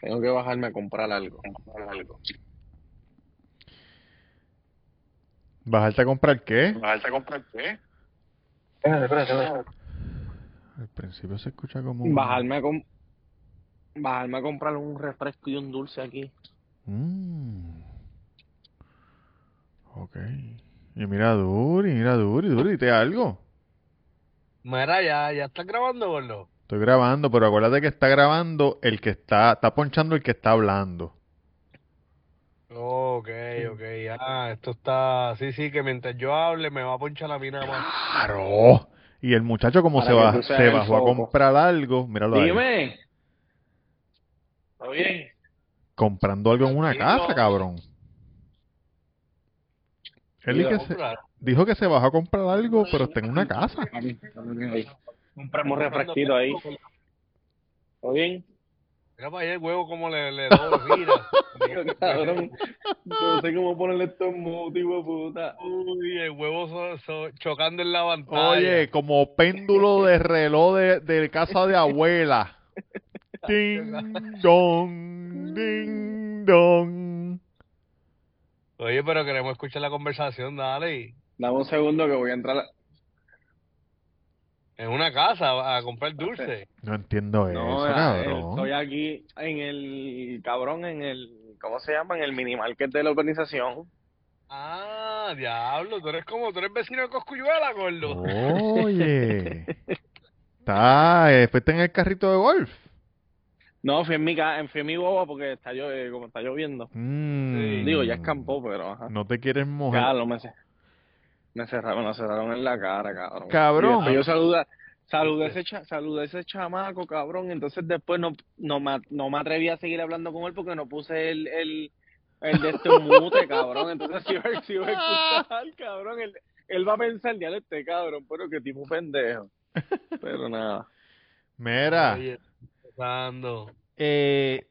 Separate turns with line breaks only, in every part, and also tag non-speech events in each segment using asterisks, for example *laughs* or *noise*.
Tengo que bajarme a comprar algo. comprar algo.
¿Bajarte a comprar qué?
¿Bajarte a comprar qué? Espérate, espérate, espérate.
Al principio se escucha como... un-
Bajarme a, com- bajarme a comprar un refresco y un dulce aquí.
Mm. Ok. Y mira Duri, mira Duri, Duri, ¿te algo?
Mira, ya, ya estás grabando, gordo.
Estoy grabando, pero acuérdate que está grabando el que está, está ponchando el que está hablando.
Ok, ok, ya, esto está, sí, sí, que mientras yo hable me va a ponchar la mina más.
¡Claro! Y el muchacho como
Para
se,
seas
se bajó a comprar algo, míralo ahí,
Dime. ¿Está bien?
comprando algo en una casa, cabrón. Él que se- dijo que se bajó a comprar algo, pero está en una casa.
Compramos refresquito ahí. ¿Está bien?
Mira para allá el huevo como le, le doy, mira. *laughs*
Cabrón, no sé cómo ponerle esto en mute, hijo de puta.
Uy, el huevo so- so- chocando en la pantalla.
Oye, como péndulo de reloj de, de casa de abuela. *laughs* Ding *laughs* dong, ding dong.
Oye, pero queremos escuchar la conversación, dale.
Dame un segundo que voy a entrar.
En una casa a comprar dulce.
No entiendo
No,
eso,
eh,
cabrón.
estoy aquí en el, cabrón, en el, ¿cómo se llama? En el minimarket de la urbanización.
Ah, diablo, tú eres como, tú eres vecino de Coscuyuela, gordo.
Oye. *laughs* Está, eh, fuiste en el carrito de golf.
No, fui en mi, ca- fui en mi boba porque está eh, como está lloviendo.
Mm.
Digo, ya escampó, pero ajá.
No te quieres mojar.
Claro, me, ce- me cerraron, me cerraron en la cara, cabrón.
Cabrón.
Y yo saluda, saludé a ese, cha- saludé a ese chamaco, cabrón. Entonces después no, no, me, no me atreví a seguir hablando con él porque no puse el, el, el de este mute, cabrón. Entonces si va, si va a escuchar, cabrón, él, él va a pensar, ya este cabrón, pero qué tipo pendejo. Pero nada.
Mira, eh,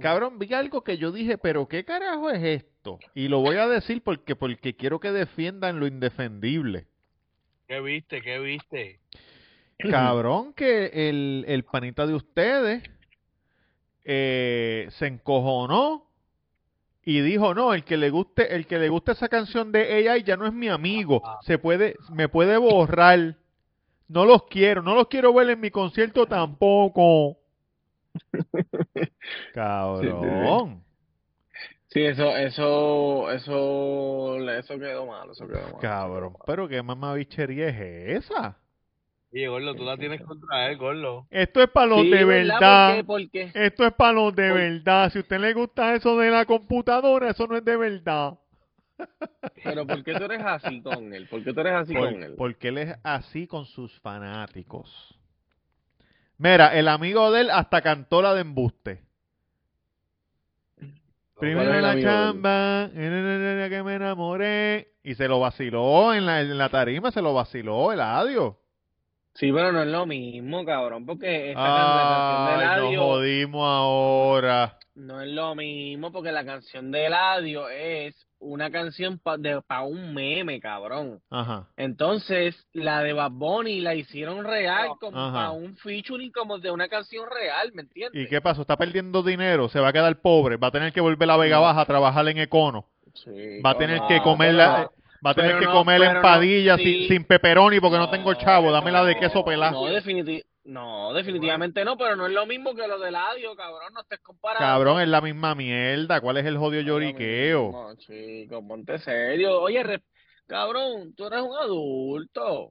cabrón, vi algo que yo dije, pero ¿qué carajo es esto? Y lo voy a decir porque, porque quiero que defiendan lo indefendible.
¿Qué viste? ¿Qué viste?
Cabrón, que el, el panita de ustedes eh, se encojonó y dijo, no, el que le guste, el que le guste esa canción de AI ya no es mi amigo, se puede, me puede borrar. No los quiero, no los quiero ver en mi concierto tampoco. *laughs* Cabrón.
Sí, eso, eso, eso, eso quedó mal, eso quedó mal.
Cabrón, pero qué mamabichería es esa.
Oye, gordo, tú la tienes contra él, gordo.
Esto es para los
Sí,
de
¿verdad?
verdad.
¿Por qué? ¿Por qué?
Esto es para los de
Por-
verdad. Si a usted le gusta eso de la computadora, eso no es de verdad.
Pero ¿por qué tú eres así con él? ¿Por qué tú eres así
Por-
con él?
porque él es así con sus fanáticos. Mira, el amigo de él hasta cantó la de embuste. Primero en la chamba, en el que me enamoré. Y se lo vaciló en la, en la tarima, se lo vaciló el adiós.
Sí, pero no es lo mismo, cabrón, porque esta canción de
nos
Eladio
jodimos ahora.
no es lo mismo, porque la canción de Eladio es una canción para pa un meme, cabrón.
Ajá.
Entonces, la de Bad Bunny la hicieron real, como para un featuring como de una canción real, ¿me entiendes?
¿Y qué pasó? Está perdiendo dinero, se va a quedar pobre, va a tener que volver a Vega. Baja a trabajar en Econo.
Sí,
Va a tener
no,
que comer la,
no.
Va a tener
pero
que
no,
comer
no,
empadilla
sí.
sin, sin pepperoni porque no, tengo chavo, dame la de queso pelada.
No, definiti- no, definitivamente no, pero no es lo mismo que lo de Eladio, cabrón, no estés comparando.
Cabrón, es la misma mierda. ¿Cuál es el jodido lloriqueo?
No, chico, ponte serio. Oye, re- cabrón, tú eres un adulto.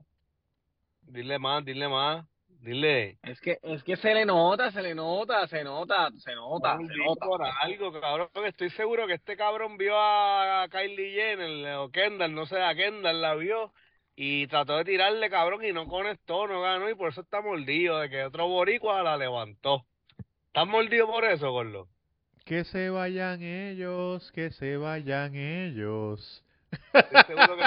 Dile más, dile más. Dile.
Es que, es que se le nota, se le nota, se nota, se nota, se nota.
por algo, cabrón. Estoy seguro que este cabrón vio a Kylie Jenner o Kendall, no sé, a Kendall la vio y trató de tirarle, cabrón, y no conectó, no ganó y por eso está mordido, de que otro boricua la levantó. ¿Estás mordido por eso, gordo?
Que se vayan ellos, que se vayan ellos.
Estoy seguro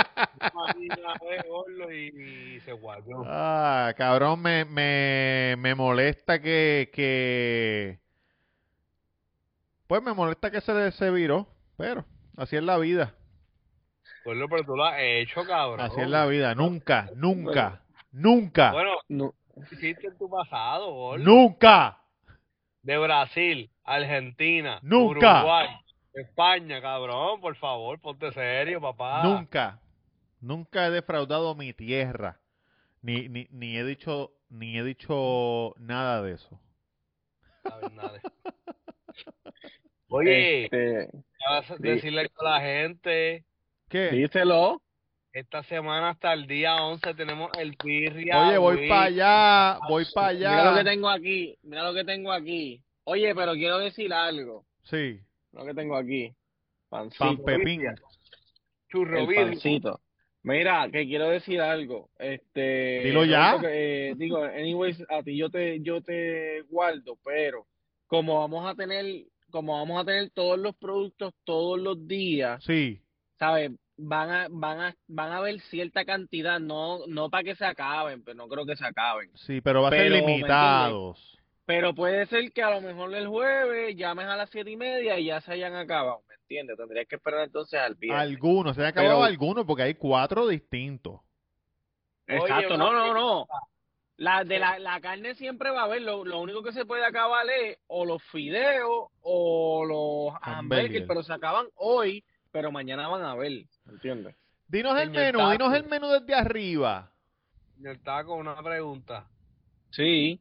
que y, y se guardó.
Ah, cabrón, me, me, me molesta que, que... Pues me molesta que se, se viró, pero así es la vida.
Gordo, pero tú lo has hecho, cabrón.
Así es la vida. Nunca, nunca, nunca,
Bueno,
No,
hiciste en tu pasado, gordo.
nunca.
de Brasil, Argentina,
Nunca.
Uruguay, España, cabrón, por favor, ponte serio, papá.
Nunca, nunca he defraudado mi tierra. Ni, ni, ni he dicho, ni he dicho nada de eso.
Nada. *laughs* Oye,
Este,
¿qué vas a decirle a la gente?
¿Qué?
díselo.
Esta semana hasta el día 11 tenemos el Birria
Oye, voy para allá, voy para
Mira lo que
allá.
tengo aquí, mira lo que tengo aquí. Oye, pero quiero decir algo.
Sí,
Lo que tengo aquí.
pan
Pancito.
pepín.
Churro
El pancito. Mira, que quiero decir algo. Este,
Dilo ya.
Que, eh, digo, anyways, a ti yo te, yo te guardo, pero como vamos a tener, como vamos a tener todos los productos todos los días,
Sí,
¿sabes? Van a, van a, van a haber cierta cantidad, no, no para que se acaben, pero no creo que se acaben.
sí, pero va a ser
Pero, ¿me
limitados.
Pero puede ser que a lo mejor el jueves llames a las siete y media y ya se hayan acabado, ¿me entiendes? Tendrías que esperar entonces al viernes.
Algunos, se han acabado
Pero-
algunos porque hay cuatro distintos.
Exacto,
Oye,
no, no, no. La, de la, la carne siempre va a haber, lo, lo único que se puede acabar es o los fideos o los hamburgues, pero se acaban hoy, pero mañana van a ver, ¿entiendes?
Dinos el menú,
Taco.
dinos el menú desde arriba.
Señor Taco, una pregunta.
Sí,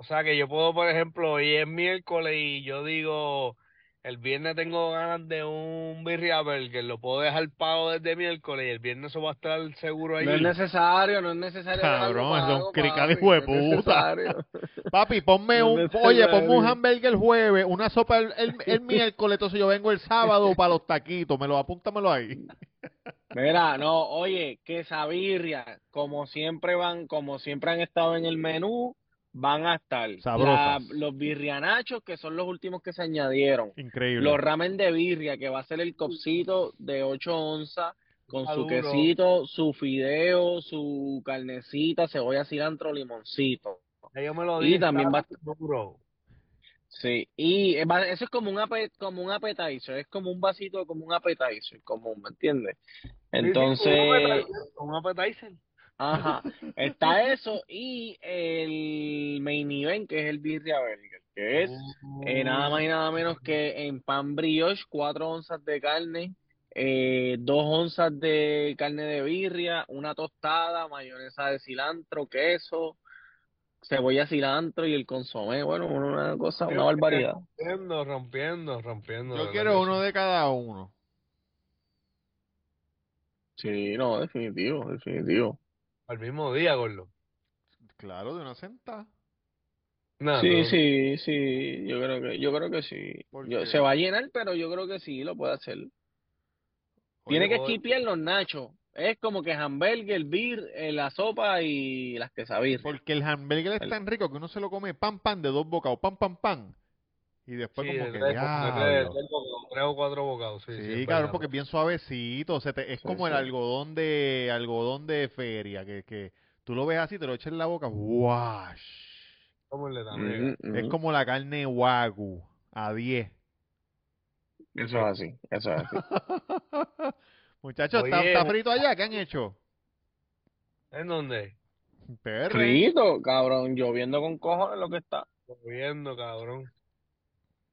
O sea que yo puedo, por ejemplo, hoy es miércoles y yo digo, el viernes tengo ganas de un birria burger, lo puedo dejar pago desde miércoles y el viernes eso va a estar seguro
no
allí.
es necesario, no es necesario
Cabrón, es un crical hijo de
no
puta. *laughs* Papi, ponme
No
un, oye, ponme un hamburger el jueves, una sopa el, el, *laughs* el miércoles, entonces yo vengo el sábado para los taquitos, me lo apúntamelo ahí. *laughs*
Mira, no, oye, quesabirria, como siempre van, como siempre han estado en el menú, van a estar.
Sabrosas.
La- los birrianachos, que son los últimos que se añadieron.
Increíble.
Los ramen de birria, que va a ser el copcito de 8 onzas, con su quesito, su fideo, su carnecita, cebolla, cilantro, limoncito.
Yo me lo
Y también va-
duro.
Sí, y eso es como un ape- como un appetizer, es como un vasito, como un appetizer, como, ¿me entiendes? Entonces,
Un appetizer.
Ajá, *laughs* está eso y el main event que es el birria burger, que es eh, nada más y nada menos que en pan brioche, 4 onzas de carne, eh, 2 onzas de carne de birria, una tostada, mayonesa de cilantro, queso, cebolla, cilantro y el consomé, bueno, una cosa, una barbaridad.
Rompiendo, rompiendo, rompiendo.
Yo quiero uno de cada uno.
Sí, no, definitivo, definitivo.
Al mismo día, gordo.
Claro, de una sentada.
No,
Sí,
no.
sí, sí, yo creo que, yo creo que sí. Se va a llenar, pero yo creo que sí lo puede hacer.
Oye,
Tiene que esquipear los nachos. Es como que hamburger, beer, eh, la sopa y las quesabirrias.
Porque el hamburger es
El-
tan rico que uno se lo come pan pan de dos bocados, pan pan pan. Y después
Sí,
como
de
que
tres, de
diablo.
tres- tres bocados, tres o cuatro bocados, sí,
Sí,
sí, es
cabrón,
verdad.
porque es bien suavecito, o sea, te- es
Sí,
como el algodón de algodón de feria, que, que tú lo ves así, te lo echas en la boca, ¡wash!
¿Cómo le da,
Ujú,
mega?
Es como la carne wagyu a 10.
Eso es así, eso es así. *laughs*
Muchachos, ¿está, frito allá? ¿Qué han hecho?
¿En dónde?
PR.
Frito, cabrón, lloviendo con cojones lo que está.
Estoy viendo, cabrón.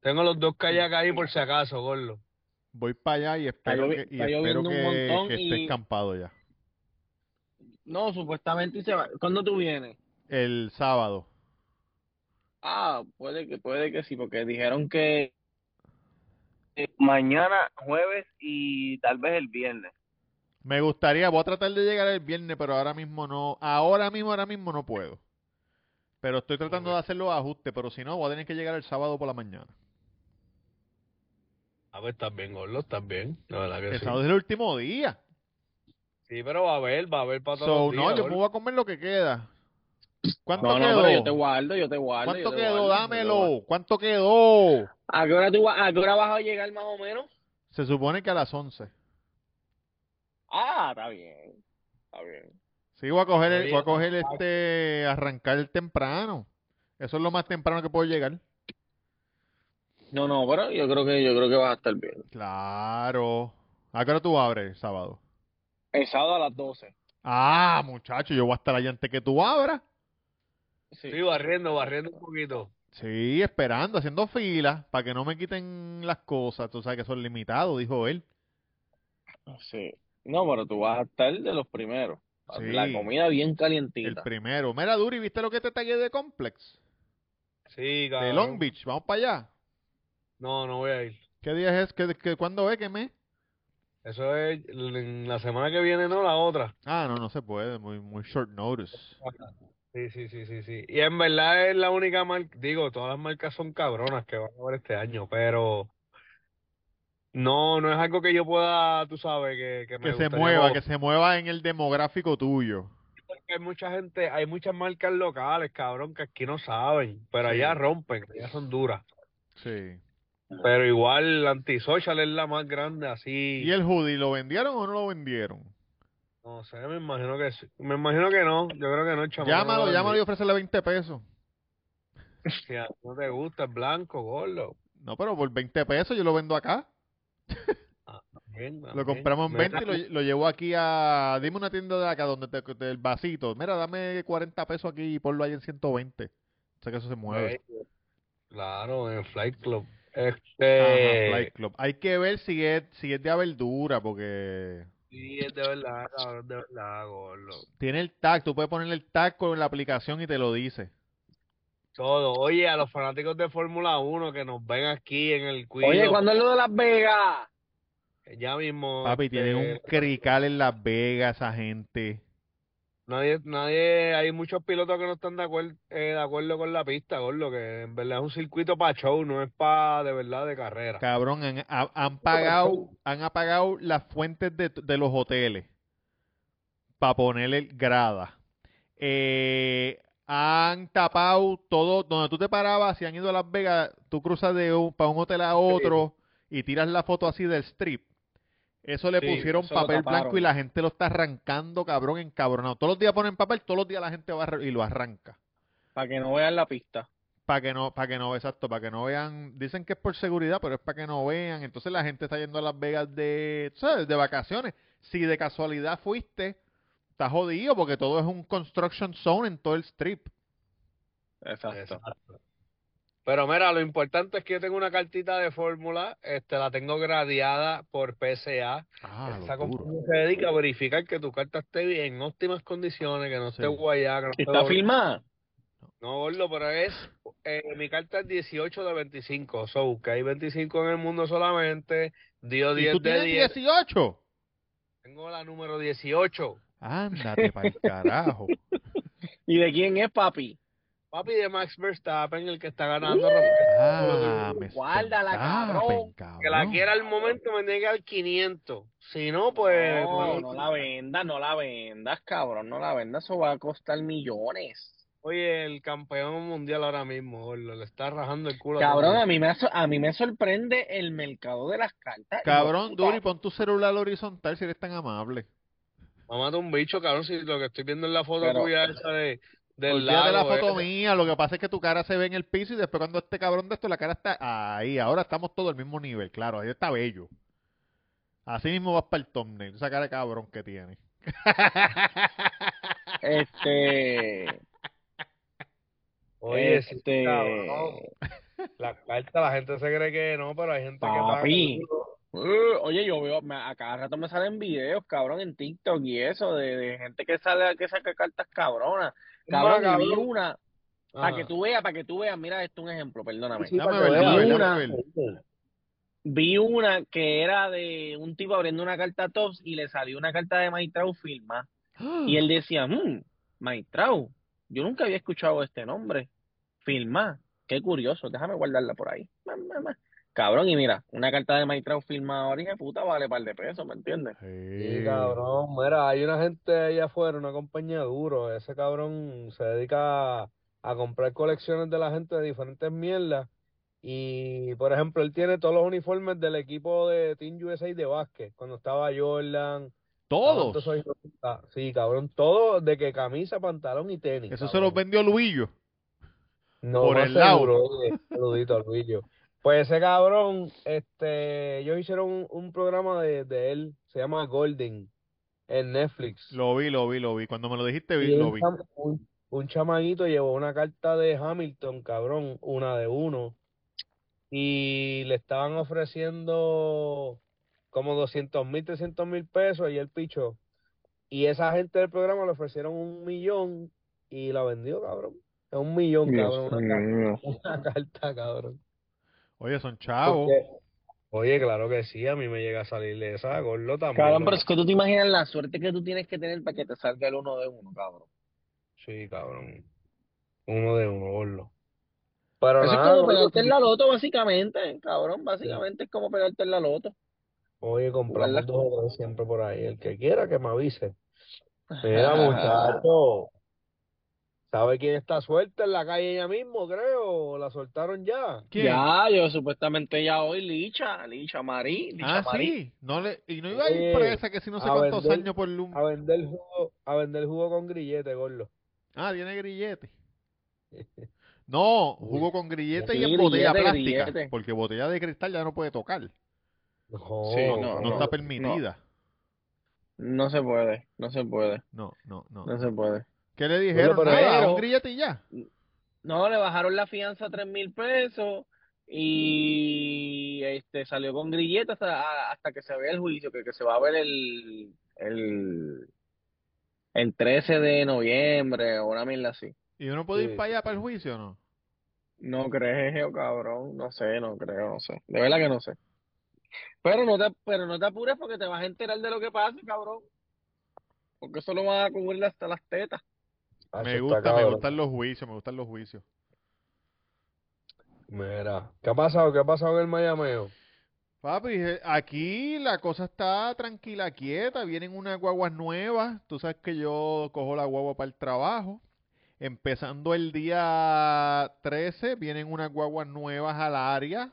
Tengo los dos kayaks ahí por si acaso, gordo.
Voy para allá y espero que, y espero que,
montón
que esté
y-
escampado ya.
No, supuestamente se va. ¿Cuándo tú vienes?
El sábado.
Ah, puede que, puede que sí, porque dijeron que mañana, jueves y tal vez el viernes.
Me gustaría, voy a tratar de llegar el viernes, pero ahora mismo no, ahora mismo, ahora mismo no puedo. Pero estoy tratando de hacer los ajustes, pero si no, voy a tener que llegar el sábado por la mañana.
A ver, estás bien, gordo, estás bien. La verdad que
El
sí.
sábado es el último día.
Sí, pero va a haber, va a haber para todos
So,
los días,
no, yo me voy a comer lo que queda. ¿Cuánto
No, no,
quedó?
yo te guardo, yo te guardo,
¿Cuánto
te
quedó?
guardo,
Dámelo.
guardo.
¿Cuánto quedó?
¿A qué hora tú a qué hora vas a llegar más o menos?
Se supone que a las 11.
Ah, está bien. Está bien.
Sí, voy a coger, el- voy a coger este, arrancar temprano. Eso es lo más temprano que puedo llegar.
No, no, pero yo creo que yo creo que vas a estar bien.
Claro. ¿A qué hora tú abres el sábado?
El sábado a las 12.
Ah, muchacho, yo voy a estar allá antes que tú abras.
Sí.
Sí, barriendo, barriendo un poquito.
Sí, esperando, haciendo fila para que no me quiten las cosas. Tú sabes que son limitados, dijo él.
Sí. No, pero tú vas a estar de los primeros.
Sí.
La comida bien
El
calientita.
primero. Mira, Duri, ¿viste lo que te tagué de Complex?
Sí,
De
cabrón.
Long Beach. Vamos para allá.
No, no voy a ir.
¿Qué día es? ¿Qué, qué, ¿Cuándo es? ¿Qué mes?
Eso es en la semana que viene, no la otra.
Ah, no, no se puede. Muy, muy short notice.
Sí, sí, sí, sí, sí. Y en verdad es la única marca, digo, todas las marcas son cabronas que van a ver este año, pero no, no es algo que yo pueda, tú sabes, que, que me
Que se mueva, que se mueva en el demográfico tuyo.
porque hay mucha gente, hay muchas marcas locales, cabrón, que aquí no saben, pero
Sí.
allá rompen, allá son duras.
Sí.
Pero igual Antisocial es la más grande, así.
¿Y el hoodie lo vendieron o no lo vendieron?
No sé, me imagino que sí. Me imagino que no, yo creo que no, no
Llámalo,
lo
llámalo y ofrécele 20 pesos.
Si a no te gusta, es blanco, gordo.
No, pero por 20 pesos yo lo vendo acá.
Bien, *laughs*
Lo
también.
compramos en 20 y lo, lo llevo aquí a... Dime una tienda de acá donde te, te- el vasito. Mira, dame 40 pesos aquí y ponlo ahí en 120. Sé que eso se mueve.
Claro, en Flight Club.
Ajá,
Este.
Club. Hay que ver si es, si es de verdura porque
Sí, es de verdad, cabrón, de verdad, gordo.
tiene el tag. Tú puedes ponerle el tag con la aplicación y te lo dice.
Todo. Oye, a los fanáticos de Fórmula 1 que nos ven aquí en el quiz.
Oye, ¿cuándo es lo de Las Vegas?
Ya mismo.
Papi,
este,
tienen un crical en Las Vegas esa gente.
Nadie, nadie, hay muchos pilotos que no están de acuerdo, de acuerdo con la pista, gordo, que en verdad es un circuito para show, no es para de verdad de carrera.
Cabrón, han, ha- han pagado, han apagado las fuentes de, de los hoteles para ponerle grada. Eh, han tapado todo, donde tú te parabas, si han ido a Las Vegas, tú cruzas de un, para un hotel a otro y tiras la foto así del strip. Eso le
Sí,
pusieron
eso
papel blanco y la gente lo está arrancando, cabrón, encabronado. Todos los días ponen papel, todos los días la gente va y lo arranca.
Para que no vean la pista.
Para que no, para que no, exacto, para que no vean, dicen que es por seguridad, pero es para que no vean. Entonces la gente está yendo a Las Vegas de, ¿sabes? De vacaciones. Si de casualidad fuiste, estás jodido porque todo es un construction zone en todo el strip.
Exacto.
Exacto. Pero mira, lo importante es que yo tengo una cartita de fórmula, este, la tengo gradeada por PSA.
Ah,
Esa compañía se dedica a verificar que tu carta esté bien, en óptimas condiciones, que no esté
Sí.
guayada, que no esté
¿Está filmada?
No, gordo, pero es, eh, mi carta es 18 de 25, so, que hay 25 en el mundo solamente, dio
¿Y
10
tú
de
tienes
10,
18?
tengo la número 18.
Ándate para el carajo. *laughs*
¿Y de quién es, papi?
Papi de Max Verstappen, el que está ganando,
Ah, me
Guárdala,
Verstappen,
cabrón.
que la
cabrón.
quiera al momento me tiene que dar 500, si no, pues...
No,
pues,
no la vendas, no la vendas, cabrón, no la vendas, eso va a costar millones.
Oye, el campeón mundial ahora mismo, gordo, le está rajando el culo.
Cabrón, a mí me a mí me sorprende el mercado de las cartas.
Cabrón,
de.
Duri, pon tu celular horizontal si eres tan amable.
Mamá un bicho, cabrón, si lo que estoy viendo en la foto tuya esa de, del
la
lago,
foto
eh.
mía, lo que pasa es que tu cara se ve en el piso y después cuando este cabrón de esto, la cara está ahí. Ahora estamos todos al mismo nivel, claro, ahí está bello. Así mismo vas para el thumbnail, esa cara de cabrón que tiene.
Este,
Oye,
este,
cabrón. La carta, la gente se cree que no, pero hay gente que paga
Papi. Uh, oye, yo veo, me- a cada rato me salen videos, cabrón, en TikTok y eso, de, de gente que sale, que saca cartas cabronas. Cabrón, y vi
cabrón.
una, para que tú veas, para que tú veas, mira, esto es un ejemplo, perdóname.
Sí,
ver, ver,
una-
ver.
Vi una que era de un tipo abriendo una carta Tops y le salió una carta de Maitrau firma. Y él decía, mmm, Maitrau, yo nunca había escuchado este nombre. Filma, qué curioso, déjame guardarla por ahí. Cabrón, y mira, una carta de Maitrau firma ahora, puta, vale par de pesos, ¿me entiendes?
Sí,
Sí.
cabrón, mira, hay una gente allá afuera, una compañía duro, ese cabrón se dedica a, a comprar colecciones de la gente de diferentes mierdas y, por ejemplo, él tiene todos los uniformes del equipo de Team USA de básquet, cuando estaba Jordan,
Todos.
puta. sí, cabrón, todo de que camisa, pantalón y tenis,
Eso se los vendió Luillo.
No,
por el lado.
oye, saludito a Luillo. Pues ese cabrón, este, ellos hicieron un, un programa de, de él, se llama Golden, en Netflix.
Lo vi, lo vi, lo vi. Cuando me lo dijiste, vi, lo vi.
un chamaguito llevó una carta de Hamilton, cabrón, una de uno, y le estaban ofreciendo como 200 mil, 300 mil pesos y él pichó. Y esa gente del programa le ofrecieron un millón y la vendió, cabrón. Es un millón, cabrón. Una carta, cabrón.
Oye, son chavos.
Porque- Oye, claro que sí, a mí me llega a salir esa, gordo también.
Cabrón, pero es que tú te imaginas la suerte que tú tienes que tener para que te salga el uno de uno, cabrón.
Sí, cabrón. Uno de uno, gordo. Pero
Eso es como pegarte en la loto, básicamente, cabrón. Básicamente es como pegarte en la loto.
Oye, compramos dos o tres siempre por ahí. El que quiera que me avise. *laughs* Mira, muchacho. ¿Sabe quién está suelta en la calle ella mismo, creo? ¿La soltaron ya?
¿Quién?
Ya, yo supuestamente ya hoy, Licha, Licha Marí, Licha
Ah,
Marí.
sí. No le, y no iba a ir presa que si no sé cuántos
vender-
años por lum.
A vender jugo, a vender jugo con grillete, gordo.
Ah, tiene grillete. *laughs* No, jugo con grillete
Sí,
y en botella
grillete,
plástica.
grillete.
Porque botella de cristal ya no puede tocar.
No,
Sí, no,
No,
no,
está permitida.
No se puede, no se puede,
No, no, no.
no se puede.
¿Qué le dijeron?
pero-
pero-
un grillete y ya.
No, le bajaron la fianza a tres mil pesos y este salió con grillete hasta, hasta que se vea el juicio, que, que se va a ver el, el, el 13 de noviembre o una mierda así.
¿Y uno puede
Sí.
ir para allá, para el juicio o no?
No creo, cabrón, no sé, no creo, no sé, de verdad que no sé. Pero no te, pero no te apures porque te vas a enterar de lo que pasa, cabrón. Porque eso lo van a cubrir hasta las tetas.
Hacho,
Me gusta, me
cabrón.
gustan los juicios, me gustan los juicios.
Mira, ¿qué ha pasado? ¿Qué ha pasado en el Mayameo?
Papi, eh, aquí la cosa está tranquila, quieta. Vienen unas guaguas nuevas. Tú sabes que yo cojo la guagua para el trabajo. Empezando el día 13, vienen unas guaguas nuevas al área.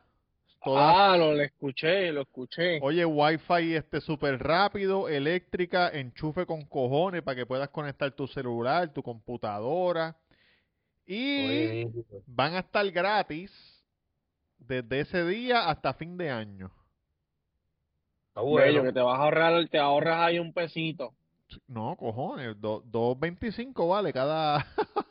Todas,
Ah, lo, lo escuché, lo escuché.
oye, wifi este súper rápido, eléctrica, enchufe con cojones para que puedas conectar tu celular, tu computadora. Y
Oye,
van a estar gratis desde ese día hasta fin de año.
Está
Bello,
bueno.
que te vas a ahorrar, te ahorras ahí un pesito.
No, cojones, do- 2.25 vale cada... *laughs*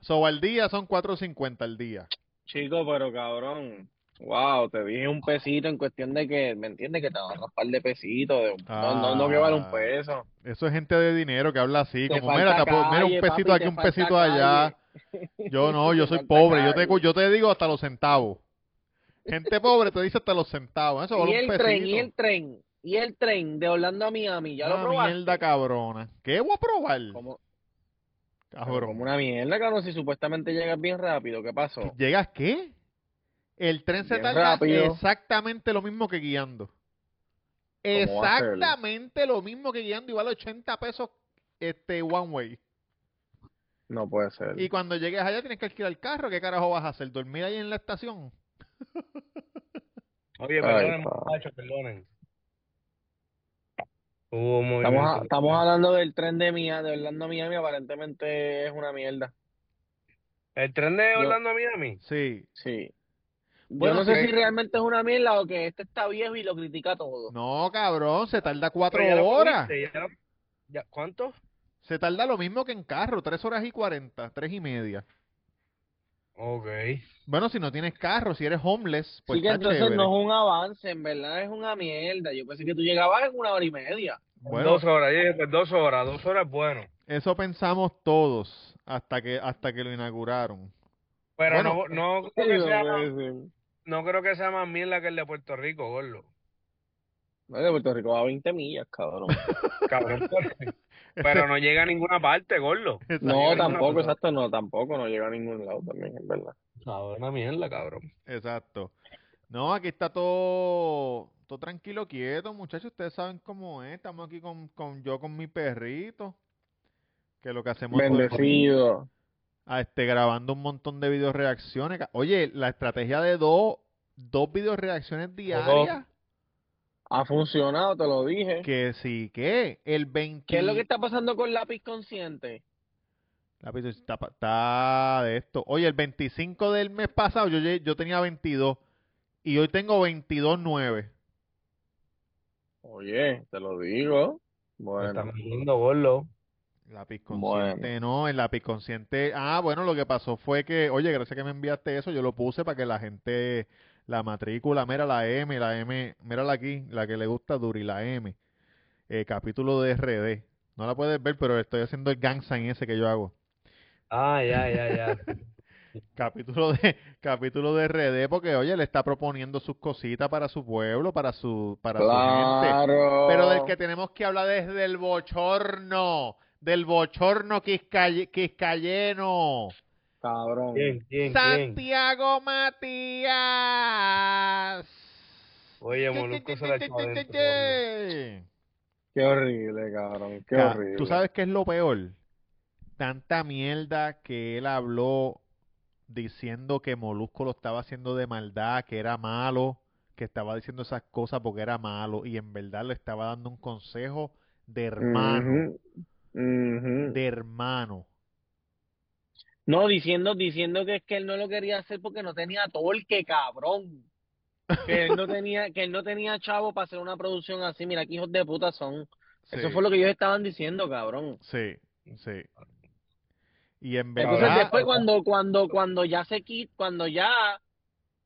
so, al día son 4.50 al día.
Chico, pero cabrón. Wow, te dije un pesito en cuestión de que, ¿me entiendes? Que te ahorras un par de pesitos. de- no, no, no que vale un
Ah.
peso.
Eso es gente de dinero que habla así,
Te
como mira, mira un pesito
papi,
aquí, un pesito allá. Yo no, *laughs* yo soy pobre, yo te, yo te digo hasta los centavos. Gente pobre te dice hasta los centavos, eso
Y
vale
el
un
tren, y el tren, y el tren de Orlando a Miami, ¿ya lo probaste?
mierda cabrona. ¿Qué voy a probar?
Como,
Cabrón.
como una mierda, cabrón, si supuestamente llegas bien rápido, ¿qué pasó?
¿Llegas qué? El tren se tarda
rápido.
exactamente lo mismo que guiando. Exactamente lo mismo que guiando y vale 80 pesos este one way.
No puede ser.
Y cuando llegues allá tienes que alquilar el carro. ¿Qué carajo vas a hacer? ¿Dormir ahí en la estación? *laughs*
Oye, perdonen, muchachos, perdonen.
Estamos,
movimiento.
a- estamos hablando del tren de Miami, de Orlando a Miami, aparentemente es una mierda.
¿El tren de
Yo-
Orlando a Miami?
Sí.
Sí. Yo
Bueno,
no sé
sí.
si realmente es una mierda o que este está viejo y lo critica todo.
No, cabrón, se tarda cuatro
ya
horas.
cogiste, ya lo- ya- ¿Cuánto?
Se tarda lo mismo que en carro, tres horas y cuarenta, tres y media.
Ok.
Bueno, si no tienes carro, si eres homeless, pues
Así que
está
entonces
chévere.
no es un avance, en verdad es una mierda. Yo pensé que tú llegabas en una hora y media.
Bueno,
Dos horas, yo dije, pues dos horas, dos horas es bueno.
eso pensamos todos hasta que hasta que lo inauguraron.
Pero
Bueno.
no, no creo que sea,
no puede ser.
no creo que sea más mierda que el de Puerto Rico, gordo.
No, de Puerto Rico va a 20 millas, cabrón. *laughs*
Cabrón, pero, *laughs* pero no llega a ninguna parte, gordo.
No, tampoco, exacto, no, tampoco, no llega a ningún lado también, es verdad.
Cabrón, una mierda, cabrón.
Exacto. No, aquí está todo, todo tranquilo, quieto, muchachos. Ustedes saben cómo es. Estamos aquí con, con yo con mi perrito. Que lo que hacemos el
Bendecido.
Ah, este, grabando un montón de video reacciones. Oye, la estrategia de dos, dos video reacciones diarias.
Ha funcionado, te lo dije.
Que sí, que el 20.
¿Qué es lo que está pasando con lápiz consciente?
La pizza está, está de esto. Oye, el 25 del mes pasado yo, yo tenía 22 y hoy tengo 22.9.
Oye, te lo digo. Bueno,
está metiendo, gordo.
Lápiz consciente, no, el lápiz consciente. Ah, bueno, lo que pasó fue que, oye, gracias que me enviaste eso, yo lo puse para que la gente, la matrícula, mira la M, la M, mírala aquí, la que le gusta Duri, la M, eh, capítulo de RD. No la puedes ver, pero estoy haciendo el gang sign ese que yo hago.
Ah, ya, ya, ya. *laughs*
Capítulo de capítulo de RD porque oye, le está proponiendo sus cositas para su pueblo, para su para su gente.
Claro.
Pero del que tenemos que hablar es del bochorno, del bochorno quiscaye- quiscayeno.
Cabrón.
¿Quién, quién, quién?
Santiago Matías.
Oye, Molusco se la echó adentro.
Qué horrible, cabrón. Qué horrible.
¿Tú sabes qué es lo peor? Tanta mierda que él habló diciendo que Molusco lo estaba haciendo de maldad, que era malo, que estaba diciendo esas cosas porque era malo y en verdad le estaba dando un consejo de hermano, De hermano.
No, diciendo, diciendo que es que él no lo quería hacer porque no tenía torque, cabrón. Que él no *laughs* tenía, que él no tenía chavo para hacer una producción así. Mira qué hijos de puta son. Eso fue lo que ellos estaban diciendo, cabrón.
sí, sí. Y en
Entonces
verdad,
después cuando, cuando, cuando ya se quit, cuando ya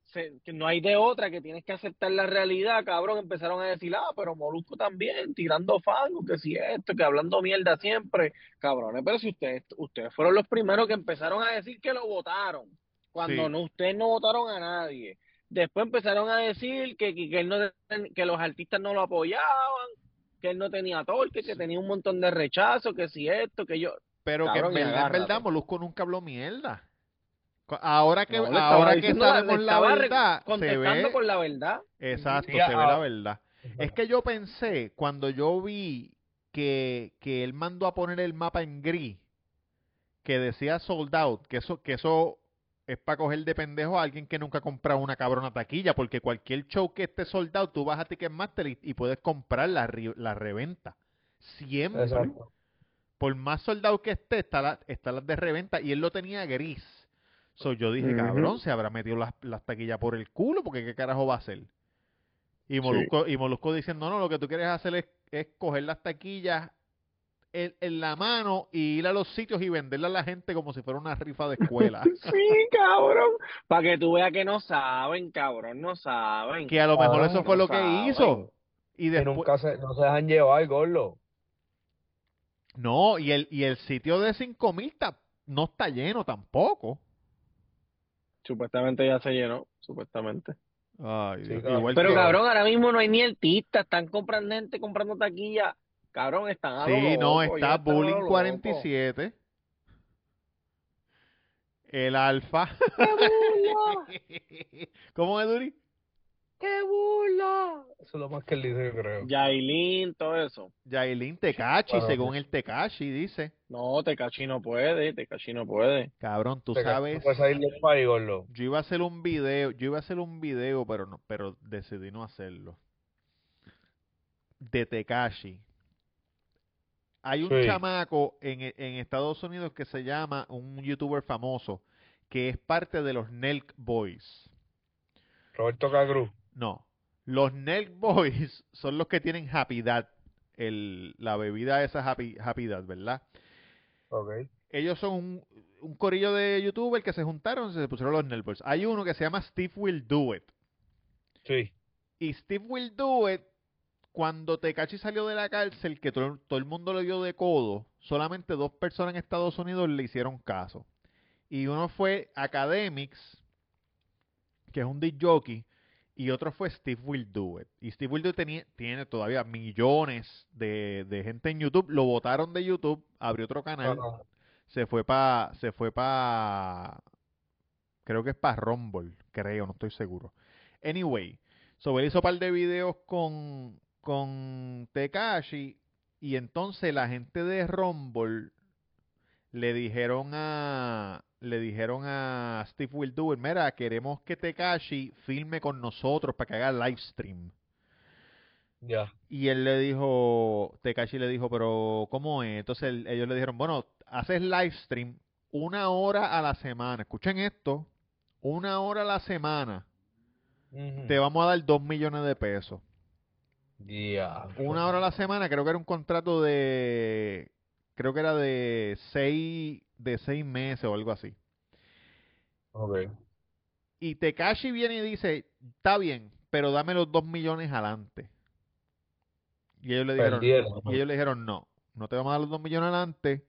se, que no hay de otra, que tienes que aceptar la realidad, cabrón, empezaron a decir, ah, pero Molusco también, tirando fango, que si esto, que hablando mierda siempre, cabrones, pero si ustedes, ustedes fueron los primeros que empezaron a decir que lo votaron, cuando
Sí.
no, ustedes no votaron a nadie. Después empezaron a decir que, que, que él no, que los artistas no lo apoyaban, que él no tenía torque, que tenía un montón de rechazo, que si esto, que yo,
pero que en verdad, en verdad, Molusco nunca habló mierda. Ahora que,
No,
ahora que
la-
sabemos la verdad, se
contestando
ve,
con la verdad.
exacto,
Sí,
se ve
ah,
la verdad. Es que yo pensé, cuando yo vi que, que él mandó a poner el mapa en gris, que decía sold out, que eso, que eso es para coger de pendejo a alguien que nunca ha comprado una cabrona taquilla, porque cualquier show que esté sold out, tú vas a Ticketmaster y, y puedes comprar la, la reventa. Siempre.
Exacto.
Por más sold out que esté, está la, está las de reventa, y él lo tenía gris. So, yo dije, cabrón, se habrá metido las, las taquillas por el culo, porque qué carajo va a hacer. Y Molusco, y Molusco diciendo, no, lo que tú quieres hacer es, es coger las taquillas en, en la mano y ir a los sitios y venderle a la gente como si fuera una rifa de escuela. *laughs*
Sí, cabrón. Para que tú veas que no saben, cabrón, no saben.
que a lo mejor
Cabrón,
eso fue
no
lo que
saben.
hizo. Y
Que
después,
nunca se, no se dejan llevar, gordo.
no, y el, y el sitio de 5000 ta- no está lleno tampoco.
Supuestamente ya se llenó, supuestamente.
Ay,
Sí,
igual
Pero
que-
cabrón, ahora mismo no hay ni artistas, están comprando gente comprando taquilla. Cabrón, están a lo
Sí, no,
loco,
está
lo
Bullying
loco.
47. El Alfa. *laughs* ¿Cómo es, Duri?
¡Qué burla!
Eso es lo más que él dice, yo creo.
Yailin, todo eso.
Yailin Tecachi,
Bueno,
según el Tecachi, dice.
No, Tecachi no puede, Tecachi no puede.
Cabrón, tú
Te-
sabes.
No puedes salir del.
Yo iba a hacer un video, yo iba a hacer un video, pero no, pero decidí no hacerlo. De Tekashi. Hay un
Sí.
chamaco en, en Estados Unidos que se llama, un youtuber famoso, que es parte de los Nelk Boys.
Roberto Cagru.
No, los Nelk Boys *laughs* son los que tienen Happy Dad, el, la bebida esa Happy, Happy Dad, ¿verdad?
Ok.
ellos son un, un corillo de youtubers que se juntaron y se pusieron los Nelk Boys. Hay uno que se llama Steve Will Do It.
Sí.
Y Steve Will Do It, cuando Tekachi salió de la cárcel, que todo, todo el mundo le dio de codo, solamente dos personas en Estados Unidos le hicieron caso. Y uno fue Academics, que es un disc jockey, y otro fue Steve Will Do It. Y Steve Will Do It tenía- tiene todavía millones de, de gente en YouTube. Lo votaron de YouTube, abrió otro canal se fue para se fue para creo que es para Rumble, creo, no estoy seguro. Anyway, so él hizo un par de videos con con Tekashi y entonces la gente de Rumble le dijeron a le dijeron a Steve Will Do It, mira, queremos que Tekashi filme con nosotros para que haga live stream.
Ya.
Y él le dijo, Tekashi le dijo, pero ¿cómo es? Entonces él- ellos le dijeron, bueno, haces live stream una hora a la semana. Escuchen esto, una hora a la semana. Te vamos a dar dos millones de pesos.
Ya.
Una hora a la semana, creo que era un contrato de creo que era de seis, de seis meses o algo así.
Ok.
Y Tekashi viene y dice, está bien, pero dame los dos millones adelante. Y ellos le dijeron, y ellos le dijeron, no, no te vamos a dar los dos millones adelante.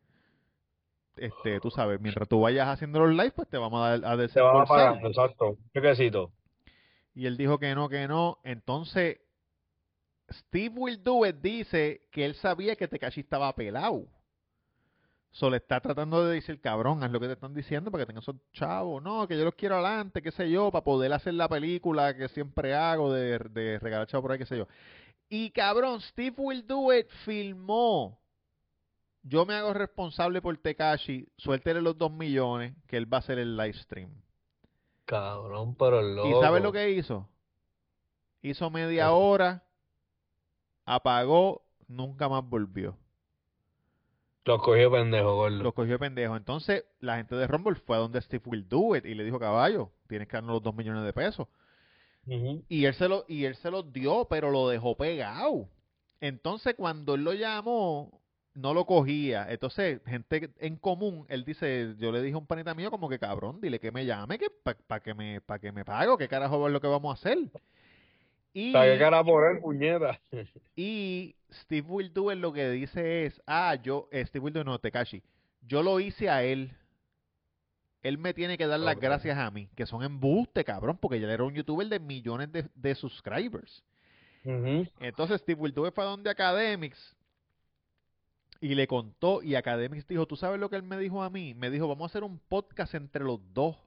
Este, tú sabes, mientras tú vayas haciendo los lives, pues te vamos a dar a
Se van a
desembolsar.
pagar, exacto. Chequecito.
Y él dijo que no, que no. Entonces, Steve Will Do It dice que él sabía que Tekashi estaba pelado. Solo está tratando de decir, cabrón, haz lo que te están diciendo para que tengas esos chavos. No, que yo los quiero adelante, qué sé yo, para poder hacer la película que siempre hago de, de regalar chavos por ahí, qué sé yo. Y cabrón, Steve Will Do It filmó. Yo me hago responsable por Tekashi, suéltele los dos millones, que él va a hacer el live stream.
Cabrón, pero el
¿Y sabes lo que hizo? Hizo media hora, apagó, nunca más volvió.
Los cogió pendejo, gordo.
Lo cogió de pendejo. Entonces, la gente de Rumble fue a donde Steve Will Do It y le dijo, caballo, tienes que darnos los dos millones de pesos. Y él se lo, y él se los dio, pero lo dejó pegado. Entonces, cuando él lo llamó, no lo cogía. Entonces, gente en común, él dice, yo le dije a un panita mío como que cabrón, dile que me llame, que para que me, para que me pago, qué carajo es lo que vamos a hacer. Y,
¿Para qué cara por él, puñeta? *laughs*
y Steve Will Do It lo que dice es, ah, yo, eh, Steve Will Do It, no, Tekashi, yo lo hice a él. Él me tiene que dar las gracias a mí, que son embuste, cabrón, porque ya era un youtuber de millones de, de subscribers. Entonces Steve Will Do It fue a donde Academics y le contó, y Academics dijo, ¿tú sabes lo que él me dijo a mí? Me dijo, vamos a hacer un podcast entre los dos.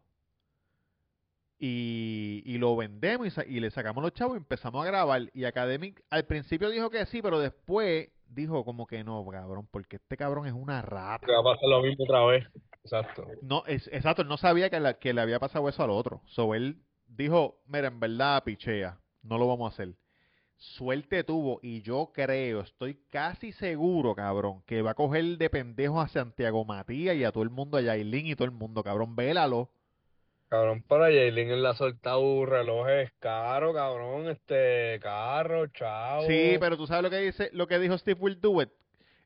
Y, y lo vendemos y, sa- y le sacamos los chavos y empezamos a grabar. Y Academic al principio dijo que sí, pero después dijo como que no, cabrón, porque este cabrón es una rata.
Que va a pasar lo mismo otra vez. Exacto.
No, es, exacto, él no sabía que, la- que le había pasado eso al otro. So él dijo, mira, en verdad, pichea, no lo vamos a hacer. Suerte tuvo, y yo creo, estoy casi seguro, cabrón, que va a coger de pendejo a Santiago Matías y a todo el mundo, a Yailin y todo el mundo, cabrón, vélalo.
Cabrón, para Jaylin en la soltado relojes caro, cabrón, este carro, chavo.
Sí, pero tú sabes lo que dice, lo que dijo Steve Will Do It.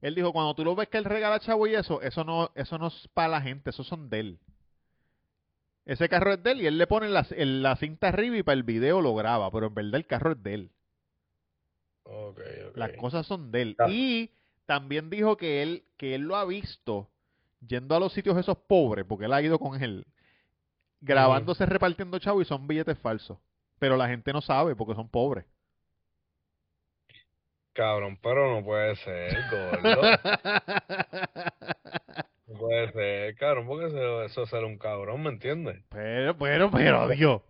Él dijo, cuando tú lo ves que él regala chavo y eso, eso no, eso no es para la gente, esos son de él. Ese carro es de él y él le pone la, el- la cinta arriba y para el video lo graba, pero en verdad el carro es de él.
Ok, ok.
Las cosas son de él. Y también dijo que él, que él lo ha visto yendo a los sitios esos pobres, porque él ha ido con él, grabándose repartiendo chavo y son billetes falsos. Pero la gente no sabe porque son pobres.
Cabrón, pero no puede ser, *laughs* gordo. No puede ser, cabrón, porque eso, eso es ser un cabrón, ¿me entiendes?
pero, pero, pero, Dios.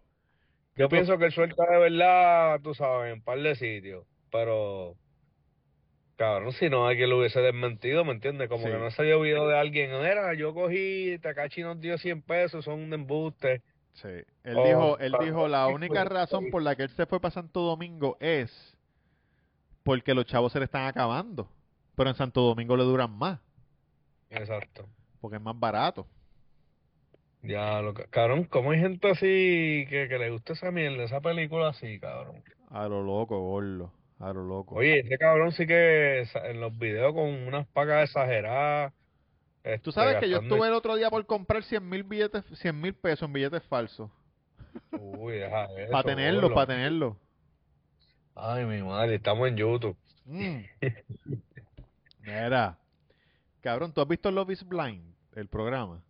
Yo pienso que él suelta de verdad, tú sabes, en un par de sitios, pero cabrón, si no alguien lo hubiese desmentido, ¿me entiendes? Como
Sí.
que no se haya oído de alguien, era, yo cogí, Takachi nos dio 100 pesos, son un embuste.
Sí. Él
Oh,
dijo, él dijo, la única razón por la que él se fue para Santo Domingo es porque los chavos se le están acabando. Pero en Santo Domingo le duran más,
Exacto.
porque es más barato.
Ya, lo ca- cabrón, ¿cómo hay gente así que, que le gusta esa mierda, esa película así, cabrón?
A lo loco, gordo. A lo loco.
Oye, ese cabrón sí que en los videos con unas pagas exageradas.
Tú
este,
sabes que yo estuve el otro día por comprar 100 mil billetes, 100 mil pesos en billetes falsos.
Uy, deja *laughs* eso,
Para tenerlos,
gordo.
para tenerlos.
Ay, mi madre, estamos en YouTube.
Mm. *laughs* Mira. Cabrón, ¿tú has visto Love is Blind? El programa.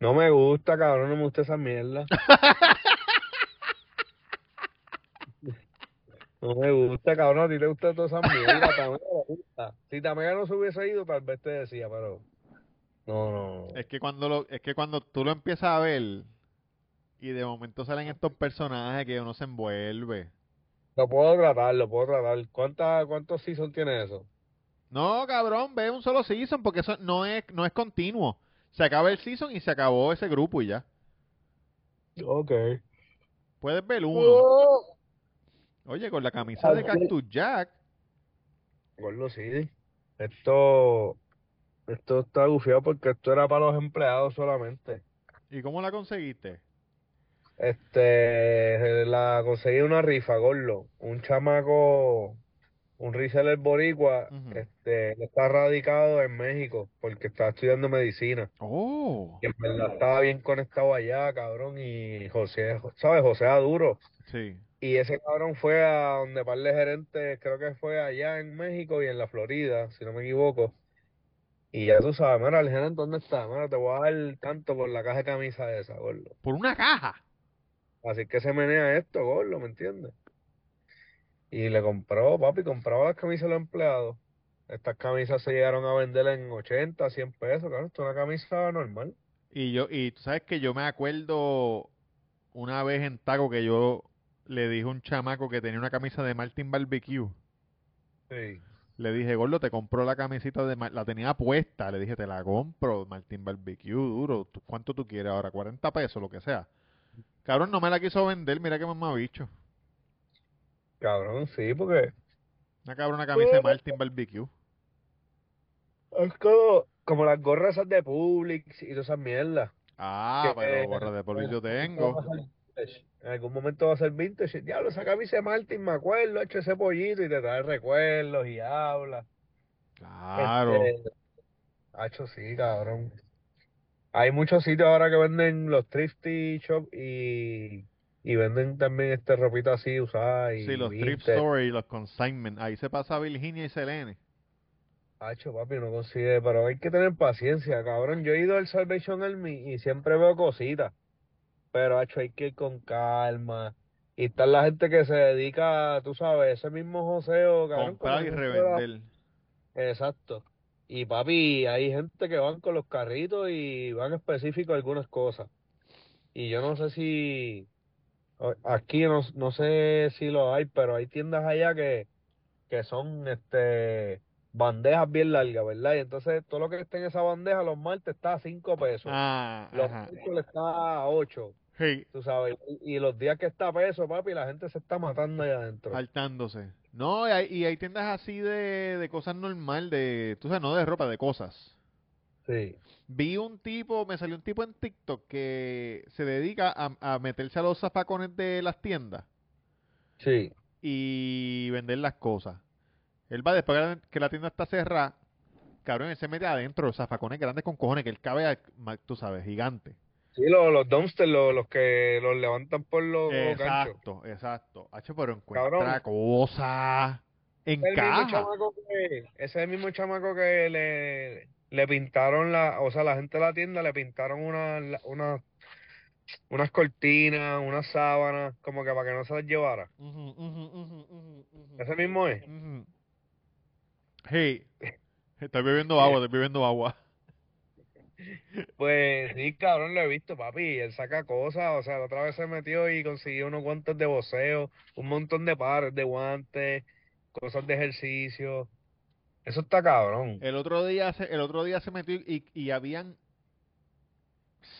No me gusta, cabrón, no me gusta esa mierda. *laughs* No me gusta, cabrón, a ti te gusta toda esa mierda, Tamega le gusta. Si Tamega no se hubiese ido, tal vez te decía, pero... No, no.
Es que cuando lo, es que cuando tú lo empiezas a ver y de momento salen estos personajes que uno se envuelve.
Lo puedo tratar, lo puedo tratar. ¿Cuánta, ¿Cuántos seasons tiene eso?
No, cabrón, ve un solo season porque eso no es, no es continuo. Se acaba el season y se acabó ese grupo y ya.
Ok.
Puedes ver uno. Oye, con la camisa de Cactus Jack.
Gordo, sí. Esto, esto está gufiado porque esto era para los empleados solamente.
¿Y cómo la conseguiste?
Este, la conseguí una rifa, gordo. Un chamaco un reseller boricua,
Ujú.
este, está radicado en México porque está estudiando medicina.
Oh,
Y en verdad estaba bien conectado allá, cabrón, y José, ¿sabes? José Aduro.
sí.
Y ese cabrón fue a donde par de gerentes, creo que fue allá en México y en la Florida, si no me equivoco. Y ya tú sabes, mira, el gerente, ¿dónde está? Mira, te voy a dar tanto por la caja de camisa esa, gordo.
Por una caja.
Así que se menea esto, gordo, ¿me entiendes? Y le compró, papi, compraba las camisas a los empleados. Estas camisas se llegaron a vender en 80, 100 pesos, cabrón. Esto es una camisa normal.
Y yo, y tú sabes que yo me acuerdo una vez en Taco que yo le dije a un chamaco que tenía una camisa de Martin Barbecue.
Sí.
Le dije, Gordo, te compró la camisita de Mar- la tenía puesta. Le dije, te la compro, Martin Barbecue, duro. ¿Tú- ¿Cuánto tú quieres ahora? 40 pesos, lo que sea. Cabrón, no me la quiso vender, mira qué mamabicho.
Cabrón, sí, porque
Una cabrona camisa de Martin Barbecue.
es como, como las gorras esas de Publix y todas esas mierdas.
Ah,
Que-
pero gorra de polvo yo *laughs* tengo.
En algún momento va a ser vintage. Diablo, esa camisa de Martin, me acuerdo, hecho ese pollito y te trae recuerdos y habla.
Claro.
Este, hacho, sí, cabrón. Hay muchos sitios ahora que venden los thrifty shop y, y venden también este ropita así usada y
Sí, los thrift store y los consignment. Ahí se pasa Virginia y Selene.
Hacho, papi, no consigue, pero hay que tener paciencia, cabrón. Yo he ido al Salvation Army y siempre veo cositas, pero hacho, hay que ir con calma. Y está la gente que se dedica, tú sabes, ese mismo joseo, cabrón.
Comprar y revender.
Exacto. Y papi, hay gente que van con los carritos y van específico a algunas cosas. Y yo no sé si aquí no, no sé si lo hay, pero hay tiendas allá que, que son este bandejas bien largas, ¿verdad? Y entonces todo lo que esté en esa bandeja los martes está a 5 pesos.
Ah,
Los miércoles está a 8,
Sí,
tú sabes. Y, y los días que está a peso, papi, la gente se está matando allá adentro.
saltándose. No, y hay, y hay tiendas así de, de cosas normal, de, tú sabes, no de ropa, de cosas.
Sí.
Vi un tipo, me salió un tipo en TikTok que se dedica a, a meterse a los zafacones de las tiendas
Sí.
y vender las cosas. Él va después que la- que la tienda está cerrada, cabrón, él se mete adentro, los zafacones grandes con cojones, que él cabe, tú sabes, gigante.
Sí, los, los dumpsters, los, los que los levantan por los.
Exacto, exacto. Hacho, pero encuentra
Cabrón.
cosas en
el mismo
caja.
que, ese es el mismo chamaco que le, le pintaron la, o sea, la gente de la tienda le pintaron una, una, unas cortinas, unas sábanas, como que para que no se las llevara. Ese mismo es.
Hey, estoy bebiendo agua, estoy bebiendo agua.
Pues sí, cabrón, lo he visto, papi. Él saca cosas, o sea, la otra vez se metió y consiguió unos guantes de voceo, un montón de pares de guantes, cosas de ejercicio. Eso está cabrón.
El otro día se, el otro día se metió y, y habían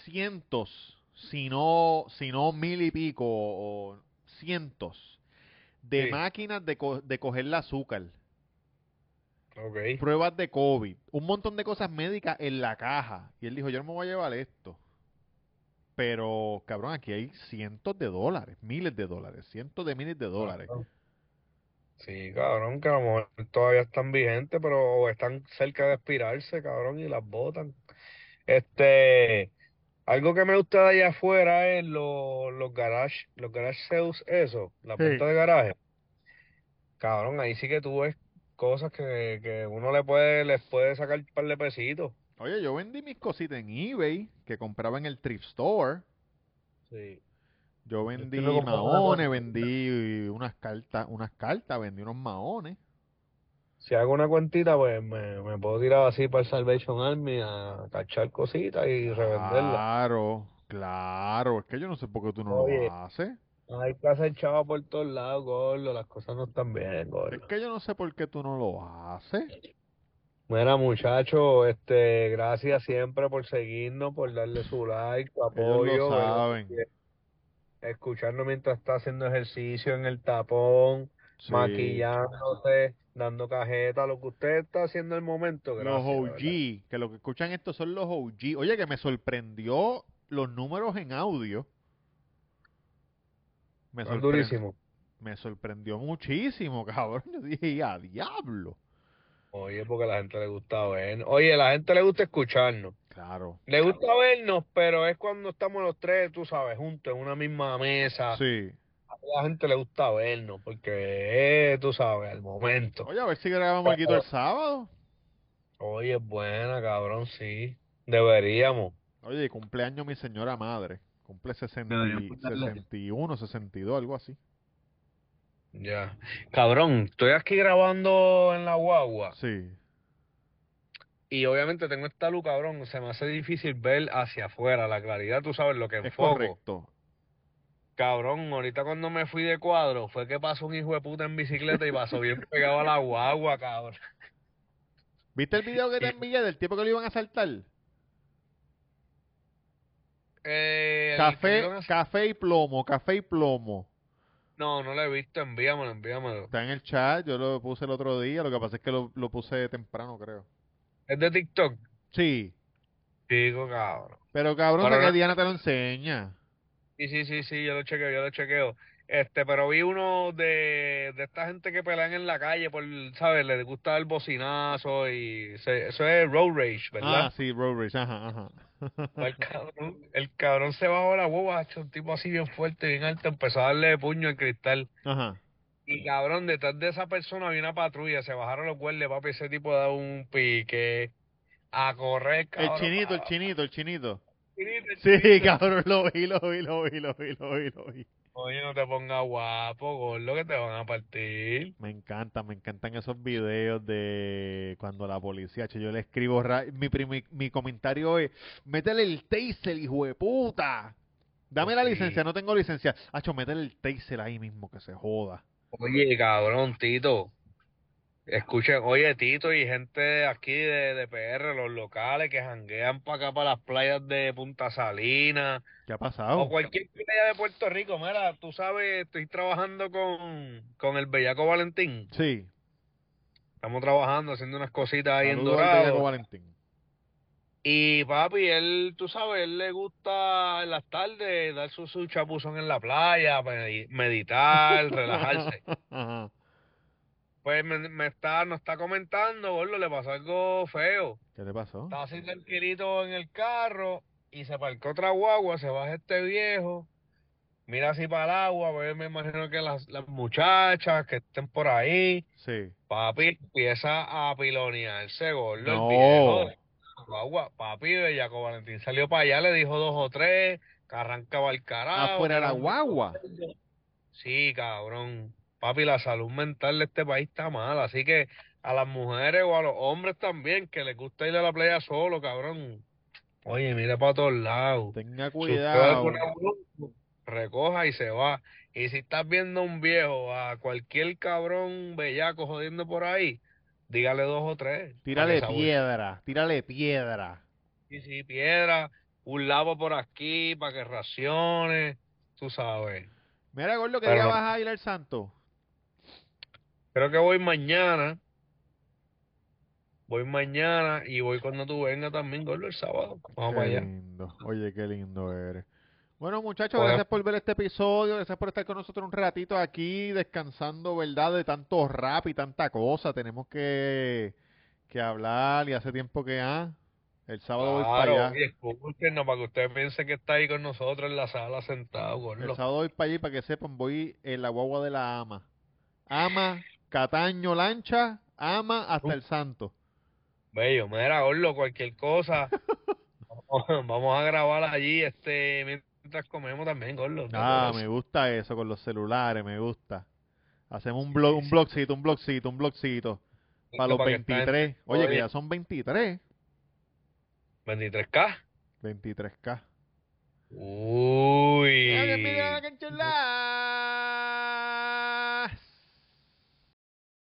cientos, si no, si no mil y pico, o cientos de
Sí.
máquinas de, co- de coger el azúcar, Pruebas de COVID, un montón de cosas médicas en la caja. Y él dijo, yo no me voy a llevar esto. Pero, cabrón, aquí hay cientos de dólares, miles de dólares, cientos de miles de dólares.
Sí, cabrón, que a lo mejor todavía están vigentes, pero están cerca de expirarse, cabrón, y las botan. Este, algo que me gusta de allá afuera es los, los garage, los garage sales, eso, la
Sí.
venta de garaje. Cabrón, ahí sí que tú ves cosas que, que uno le puede, les puede sacar un par de pesitos.
Oye, yo vendí mis cositas en eBay que compraba en el thrift store.
Sí.
Yo vendí maones, vendí unas cartas, unas cartas, vendí unos maones.
Si hago una cuentita, pues me, me puedo tirar así para el Salvation Army a cachar cositas y revenderlas.
Claro, claro. Es que yo no sé por qué tú no
Oye.
lo haces.
Hay que hacer chavo por todos lados, gordo. Las cosas no están bien,
Es
gordo.
que yo no sé por qué tú no lo haces.
Mira, muchachos, este, gracias siempre por seguirnos, por darle su like, su
Ellos
apoyo,
lo
¿verdad?
saben.
Escucharnos mientras está haciendo ejercicio en el tapón,
Sí.
maquillándose, dando cajeta, lo que usted está haciendo en el momento,
Los
gracias, de
OG, que lo que escuchan esto son los OG. Oye, que me sorprendió los números en audio. Me
Están
sorpre-
durísimo.
me sorprendió muchísimo, *laughs* cabrón. Yo dije, a diablo.
Oye, porque a la gente le gusta vernos. Oye, a la gente le gusta escucharnos.
Claro.
Le gusta vernos, pero es cuando estamos los tres, tú sabes, juntos en una misma mesa.
Sí.
A la gente le gusta vernos, porque es, tú sabes, el momento.
Oye, a ver si grabamos aquí el sábado.
Oye, es buena, cabrón, sí. Deberíamos.
Oye, cumpleaños mi señora madre. Cumple 60, y-
Deberíamos darle.
61, 62, algo así.
Ya. Cabrón, estoy aquí grabando en la guagua
Sí.
y obviamente tengo esta luz, cabrón. Se me hace difícil ver hacia afuera. La claridad, tú sabes lo que
Es
enfoco.
correcto.
Cabrón, ahorita cuando me fui de cuadro fue que pasó un hijo de puta en bicicleta y pasó bien pegado a la guagua, cabrón.
¿Viste el video que te *laughs* envié del tipo que lo iban a saltar?
Eh,
Café, y plomo, café y plomo.
No, no lo he visto, envíamelo, envíamelo.
Está en el chat, yo lo puse el otro día, lo que pasa es que lo, lo puse temprano, creo.
¿Es de TikTok?
Sí,
Digo, cabrón.
pero cabrón,
Pero
que Diana te lo enseña.
Sí, sí, sí, sí, yo lo chequeo, yo lo chequeo. Este, pero vi uno de, de esta gente que pelean en la calle por, ¿sabes? Les gusta el bocinazo y se- eso es road rage, ¿verdad?
Ah, sí, Road Rage, ajá, ajá.
El cabrón, el cabrón se bajó la hueva, hecho un tipo así bien fuerte, bien alto, empezó a darle puño al cristal.
Ajá.
Y cabrón, detrás de esa persona había una patrulla, se bajaron los guardias, papi, ese tipo da un pique a correr,
El
cabrón.
chinito, el chinito, el chinito.
chinito, el
Sí,
chinito.
cabrón, lo vi, lo vi, lo vi, lo vi, lo vi, lo vi.
Oye, no te pongas guapo, gordo, que te van a partir.
Me encanta, me encantan esos videos de cuando la policía, che, yo le escribo, ra- mi, mi, mi comentario es, métele el taser, hijo de puta. Dame la
Sí.
licencia, no tengo licencia. Hacho, métele el taser ahí mismo, que se joda.
Oye, cabrón, Tito. Escuchen, oye, Tito y gente de aquí de, de PR, los locales que janguean para acá, para las playas de Punta Salina
¿Qué ha
o
pasado?
cualquier playa de Puerto Rico. Mira, tú sabes, estoy trabajando con, con el Bellaco Valentín.
Sí.
Estamos trabajando, haciendo unas cositas ahí en
Saludos al Bellaco
Dorado.
Valentín.
Y papi, él, tú sabes, él le gusta en las tardes dar su, su chapuzón en la playa, medi- meditar, *laughs* relajarse. *laughs* Pues me, me está, nos está comentando, gordo, le pasó algo feo.
¿Qué le pasó?
Estaba así tranquilito en el carro y se parquó otra guagua, se baja este viejo, mira así para el agua, pues me imagino que las, las muchachas que estén por ahí,
Sí.
papi, empieza a pilonearse, gordo, el
No.
viejo. de la Guagua, papi, Bellaco Valentín salió para allá, le dijo dos o tres, que arrancaba el carajo.
Afuera
que
la guagua.
Sí, cabrón. Papi, la salud mental de este país está mala, así que a las mujeres o a los hombres también que les gusta ir a la playa solo, cabrón. Oye, mira para todos lados.
Tenga cuidado.
recoja y se va. Y si estás viendo a un viejo, a cualquier cabrón bellaco jodiendo por ahí, dígale dos o tres.
Tírale
que
piedra, tírale piedra.
Sí, sí, piedra, un lavo por aquí para que racione, tú sabes.
Mira, Gordo, ¿qué
Pero
día vas a ir al santo?
Creo que voy mañana. Voy mañana y voy cuando tú vengas también, gordo, el sábado. Vamos para
Qué
allá.
lindo. Oye, qué lindo eres. Bueno, muchachos,
Bueno.
gracias por ver este episodio, gracias por estar con nosotros un ratito aquí descansando, ¿verdad? De tanto rap y tanta cosa. Tenemos que, que hablar y hace tiempo que, ah, el sábado voy para allá.
escúchenos para que usted piense que está ahí con nosotros en la sala sentado,
El
gordo.
sábado voy para allá y para que sepan, voy en la guagua de la ama. Ama, Cataño, Lancha, ama hasta el santo.
Bello, mira, gordo, cualquier cosa. *laughs* vamos, vamos a grabar allí, este, mientras comemos también, gordo. ¿no?
Ah, me gusta eso con los celulares, me gusta. Hacemos un blog, un blogcito, un blogcito, un blogcito. Para los
Para que esta gente-
23. Oye, que ya son 23.
23K.
23K.
Uy.
¡Ay, mira!